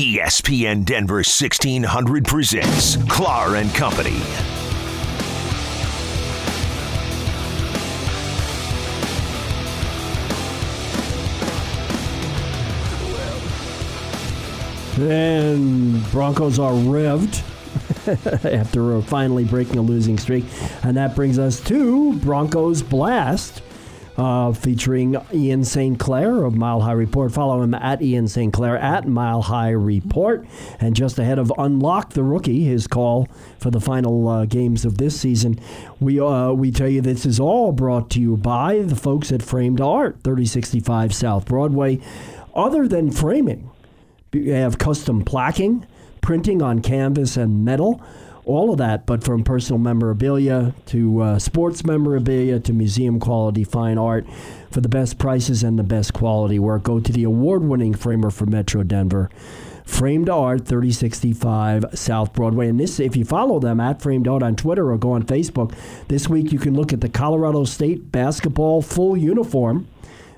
ESPN Denver 1600 presents Clar and Company. And Broncos are revved after finally breaking a losing streak. And that brings us to Broncos Blast. Uh, featuring Ian St. Clair of Mile High Report. Follow him at Ian St. Clair at Mile High Report. And just ahead of Unlock the Rookie, his call for the final uh, games of this season, we uh, we tell you this is all brought to you by the folks at Framed Art, 3065 South Broadway. Other than framing, we have custom placking, printing on canvas and metal all of that, but from personal memorabilia to uh, sports memorabilia to museum quality fine art. For the best prices and the best quality work, go to the award winning framer for Metro Denver. Framed Art, 3065 South Broadway. And this, if you follow them at Framed Art on Twitter or go on Facebook, this week you can look at the Colorado State basketball full uniform.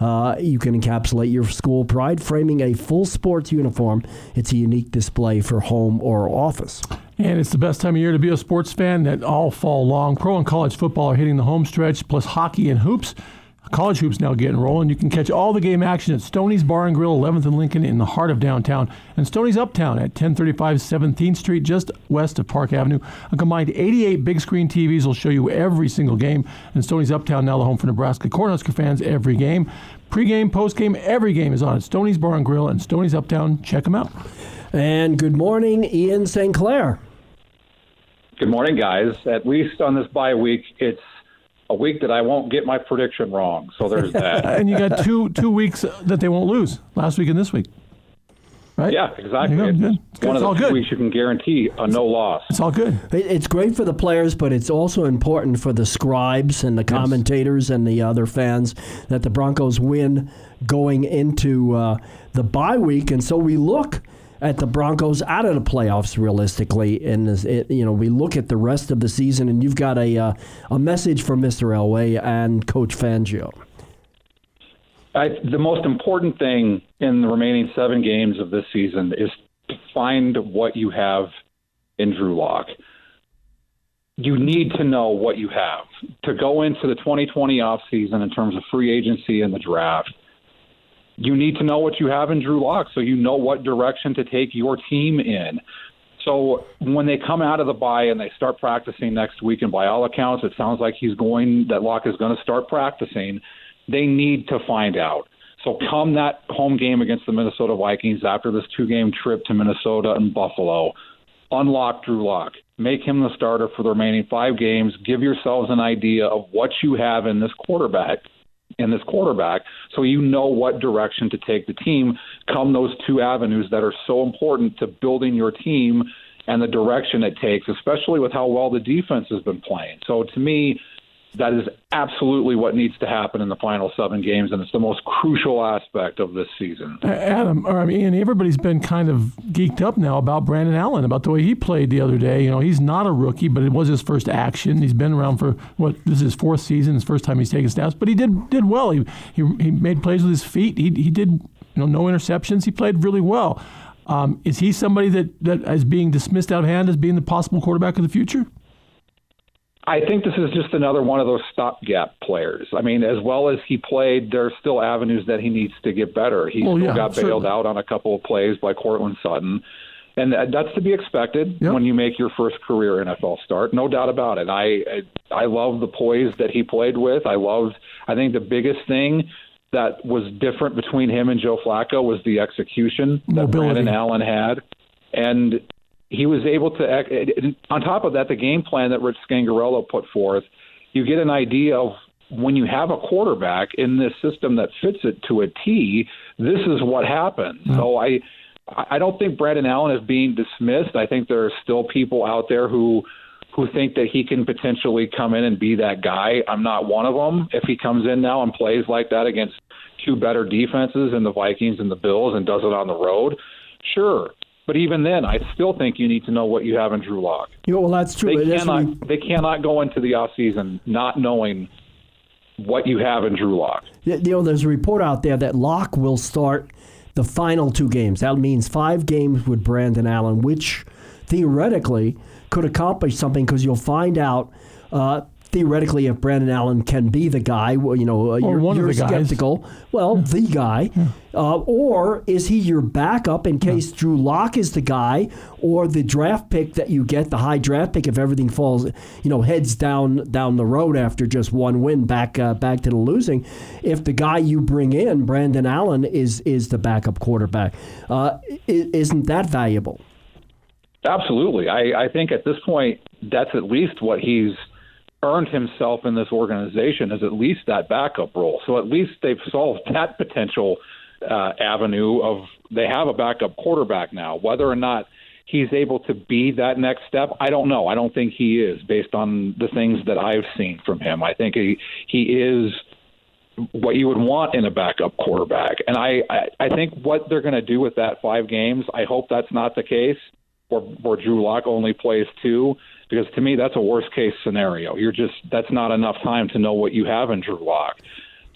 Uh, you can encapsulate your school pride framing a full sports uniform. It's a unique display for home or office. And it's the best time of year to be a sports fan that all fall long. Pro and college football are hitting the home stretch, plus hockey and hoops. College hoops now getting rolling. You can catch all the game action at Stoney's Bar and Grill, 11th and Lincoln, in the heart of downtown, and Stoney's Uptown at 1035 17th Street, just west of Park Avenue. A combined 88 big screen TVs will show you every single game. And Stoney's Uptown now the home for Nebraska Cornhusker fans every game. Pre-game, post-game, every game is on at Stoney's Bar and Grill and Stoney's Uptown. Check them out. And good morning, Ian St. Clair. Good morning, guys. At least on this bye week, it's a week that I won't get my prediction wrong. So there's that. and you got two two weeks that they won't lose last week and this week. Right? Yeah, exactly. There you go. Good. It's Good. one It's of all the good. weeks you can guarantee a no loss. It's all good. It's great for the players, but it's also important for the scribes and the commentators and the other fans that the Broncos win going into uh, the bye week. And so we look at the Broncos out of the playoffs realistically. And it, you know, we look at the rest of the season, and you've got a uh, a message from Mr. Elway and Coach Fangio. I, the most important thing in the remaining seven games of this season is to find what you have in Drew Lock. You need to know what you have to go into the 2020 offseason in terms of free agency and the draft. You need to know what you have in Drew Lock so you know what direction to take your team in. So when they come out of the bye and they start practicing next week, and by all accounts, it sounds like he's going that Lock is going to start practicing. They need to find out. So come that home game against the Minnesota Vikings after this two game trip to Minnesota and Buffalo, unlock Drew Lock. Make him the starter for the remaining five games. Give yourselves an idea of what you have in this quarterback in this quarterback so you know what direction to take the team come those two avenues that are so important to building your team and the direction it takes, especially with how well the defense has been playing. So to me, that is absolutely what needs to happen in the final seven games, and it's the most crucial aspect of this season. Adam, or I mean, everybody's been kind of geeked up now about Brandon Allen, about the way he played the other day. You know, he's not a rookie, but it was his first action. He's been around for what this is his fourth season, his first time he's taken snaps, but he did did well. He he, he made plays with his feet. He he did you know no interceptions. He played really well. Um, is he somebody that, that is being dismissed out of hand as being the possible quarterback of the future? I think this is just another one of those stopgap players. I mean, as well as he played, there's still avenues that he needs to get better. He still yeah, got certainly. bailed out on a couple of plays by Courtland Sutton. And that's to be expected yep. when you make your first career NFL start, no doubt about it. I I love the poise that he played with. I loved. I think the biggest thing that was different between him and Joe Flacco was the execution that Brandon Allen had, and he was able to. On top of that, the game plan that Rich Scangarello put forth, you get an idea of when you have a quarterback in this system that fits it to a T. This is what happens. Mm-hmm. So I. I don't think Brandon Allen is being dismissed. I think there are still people out there who who think that he can potentially come in and be that guy. I'm not one of them. If he comes in now and plays like that against two better defenses in the Vikings and the Bills and does it on the road, sure. But even then, I still think you need to know what you have in Drew Lock. Yeah, well, that's true. They That's cannot, when- they cannot go into the offseason not knowing what you have in Drew Lock. you know, there's a report out there that Lock will start the final two games. That means five games with Brandon Allen, which theoretically could accomplish something because you'll find out. Uh, theoretically, if Brandon Allen can be the guy, well, you know, uh, you're, one you're the guys. skeptical. Well, the guy, uh, or is he your backup in case Drew Lock is the guy, or the draft pick that you get, the high draft pick, if everything falls, you know, heads down down the road after just one win, back uh, back to the losing. If the guy you bring in, Brandon Allen, is is the backup quarterback, uh, isn't that valuable? Absolutely. I, I think at this point, that's at least what he's earned himself in this organization is at least that backup role. So at least they've solved that potential uh, avenue of they have a backup quarterback now. Whether or not he's able to be that next step, I don't know. I don't think he is based on the things that I've seen from him. I think he he is what you would want in a backup quarterback. And I, I, I think what they're going to do with that five games, I hope that's not the case, where, where Drew Lock only plays two, because to me that's a worst case scenario. You're just that's not enough time to know what you have in Drew Lock.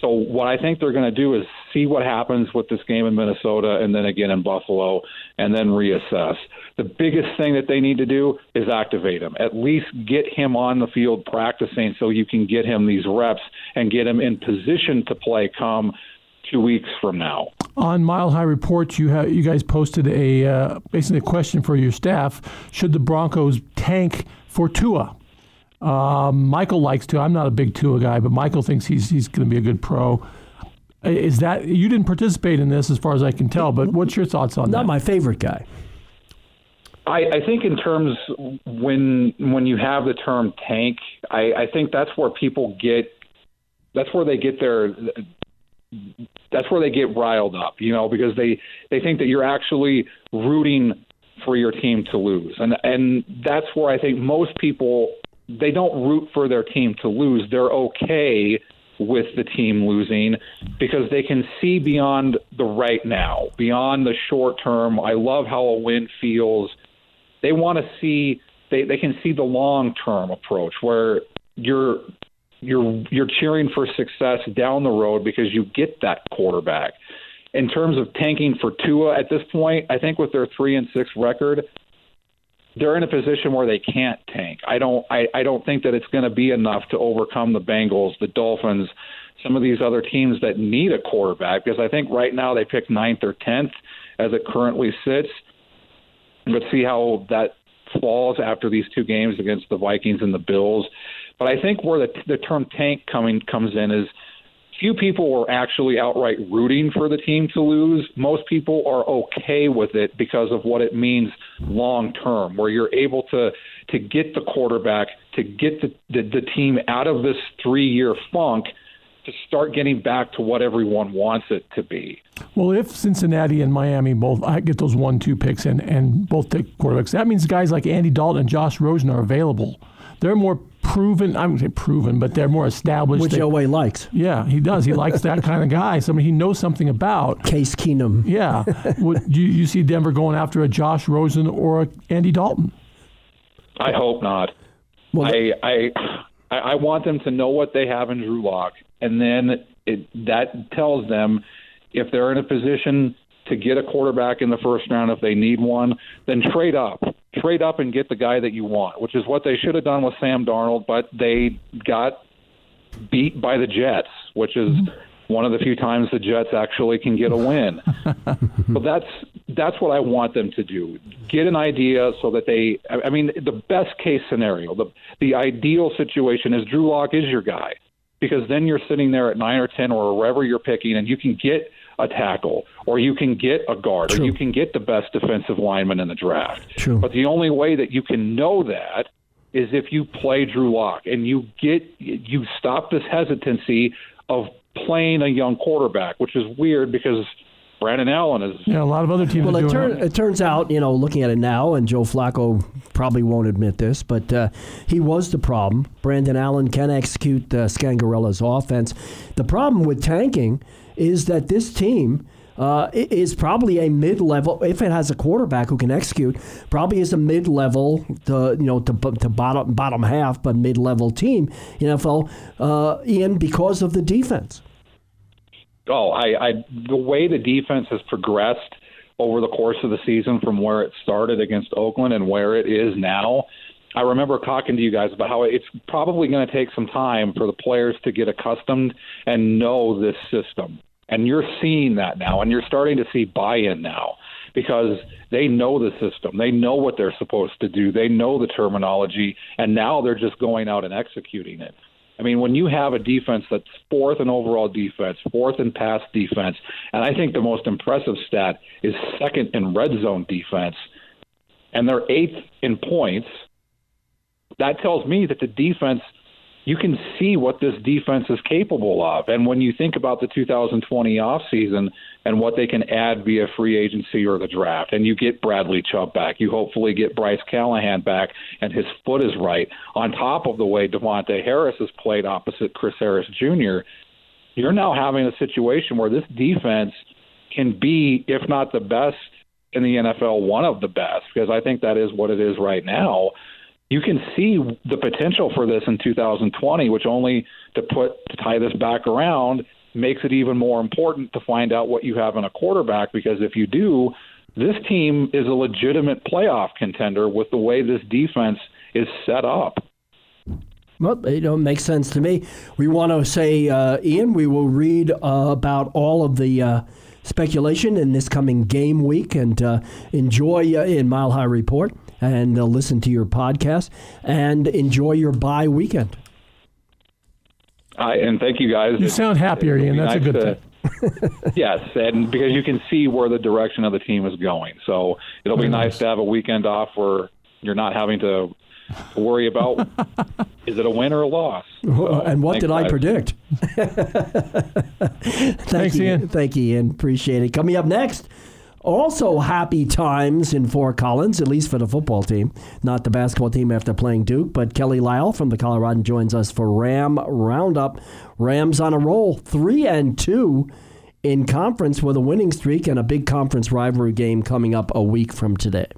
So what I think they're going to do is see what happens with this game in Minnesota and then again in Buffalo and then reassess. The biggest thing that they need to do is activate him. At least get him on the field practicing so you can get him these reps and get him in position to play come two weeks from now. On Mile High Report, you have you guys posted a uh, basically a question for your staff: Should the Broncos tank for Tua? Um, Michael likes to. I'm not a big Tua guy, but Michael thinks he's he's going to be a good pro. Is that you didn't participate in this, as far as I can tell? But what's your thoughts on Not that? Not my favorite guy. I, I think in terms when when you have the term tank, I, I think that's where people get that's where they get their that's where they get riled up, you know, because they they think that you're actually rooting for your team to lose, and and that's where I think most people they don't root for their team to lose. They're okay with the team losing because they can see beyond the right now, beyond the short term. I love how a win feels. They want to see they, they can see the long term approach where you're you're you're cheering for success down the road because you get that quarterback. In terms of tanking for Tua at this point, I think with their three and six record, they're in a position where they can't tank. I don't I, I don't think that it's going to be enough to overcome the Bengals, the Dolphins, some of these other teams that need a quarterback because I think right now they pick ninth or tenth as it currently sits. But see how that falls after these two games against the Vikings and the Bills. But I think where the the term tank coming comes in is few people were actually outright rooting for the team to lose. Most people are okay with it because of what it means long term, where you're able to to get the quarterback, to get the, the, the team out of this three year funk to start getting back to what everyone wants it to be. Well, if Cincinnati and Miami both I get those one two picks and, and both take quarterbacks, that means guys like Andy Dalton and Josh Rosen are available. They're more proven. I wouldn't say proven, but they're more established. Which They- Elway likes. yeah, he does. He likes that kind of guy. Somebody he knows something about. Case Keenum. Yeah. Would you, you see Denver going after a Josh Rosen or a Andy Dalton? I hope not. Well, I, I I I want them to know what they have in Drew Lock, and then it, that tells them if they're in a position to get a quarterback in the first round, if they need one, then trade up, trade up and get the guy that you want, which is what they should have done with Sam Darnold, but they got beat by the Jets, which is mm-hmm. one of the few times the Jets actually can get a win. but that's that's what I want them to do. Get an idea so that they. I mean, the best case scenario, the the ideal situation is Drew Lock is your guy, because then you're sitting there at nine or ten or wherever you're picking, and you can get a tackle, or you can get a guard, or you can get the best defensive lineman in the draft. True. But the only way that you can know that is if you play Drew Lock and you get you stop this hesitancy of playing a young quarterback, which is weird because Brandon Allen is Yeah, a lot of other teams Well, are it, doing turn, it. it turns out, you know, looking at it now, and Joe Flacco probably won't admit this, but uh, he was the problem. Brandon Allen can execute uh, Scangarello's offense. The problem with tanking is that this team uh, is probably a mid-level. If it has a quarterback who can execute, probably is a mid-level, to, you know, to, to bottom bottom half, but mid-level team NFL. Uh, Ian, because of the defense. oh, I, I the way the defense has progressed over the course of the season from where it started against Oakland and where it is now. I remember talking to you guys about how it's probably going to take some time for the players to get accustomed and know this system. And you're seeing that now, and you're starting to see buy in now because they know the system. They know what they're supposed to do. They know the terminology, and now they're just going out and executing it. I mean, when you have a defense that's fourth in overall defense, fourth in pass defense, and I think the most impressive stat is second in red zone defense, and they're eighth in points, that tells me that the defense, you can see what this defense is capable of. And when you think about the 2020 offseason and what they can add via free agency or the draft, and you get Bradley Chubb back, you hopefully get Bryce Callahan back, and his foot is right, on top of the way Davontae Harris has played opposite Chris Harris Jr., you're now having a situation where this defense can be, if not the best in the NFL, one of the best, because I think that is what it is right now you can see the potential for this in 2020, which only to put to tie this back around makes it even more important to find out what you have in a quarterback. Because if you do, this team is a legitimate playoff contender with the way this defense is set up. Well, it don't make sense to me. We want to say, uh, Ian, we will read uh, about all of the uh, speculation in this coming game week and uh, enjoy uh, in Mile High Report and uh, listen to your podcast and enjoy your bye weekend. I, and thank you guys. You sound happier, Ian. be That's a good to- thing. yes, and because you can see where the direction of the team is going. So it'll be nice nice. to have a weekend off where you're not having to worry about is it a win or a loss. So, and what thanks, did I guys. predict? Thank Thanks, you, Ian. Thank you, Ian. Appreciate it. Coming up next, also happy times in Fort Collins, at least for the football team, not the basketball team after playing Duke. But Kelly Lyell from the Colorado joins us for Ram Roundup. Rams on a roll, three and two in conference with a winning streak and a big conference rivalry game coming up a week from today.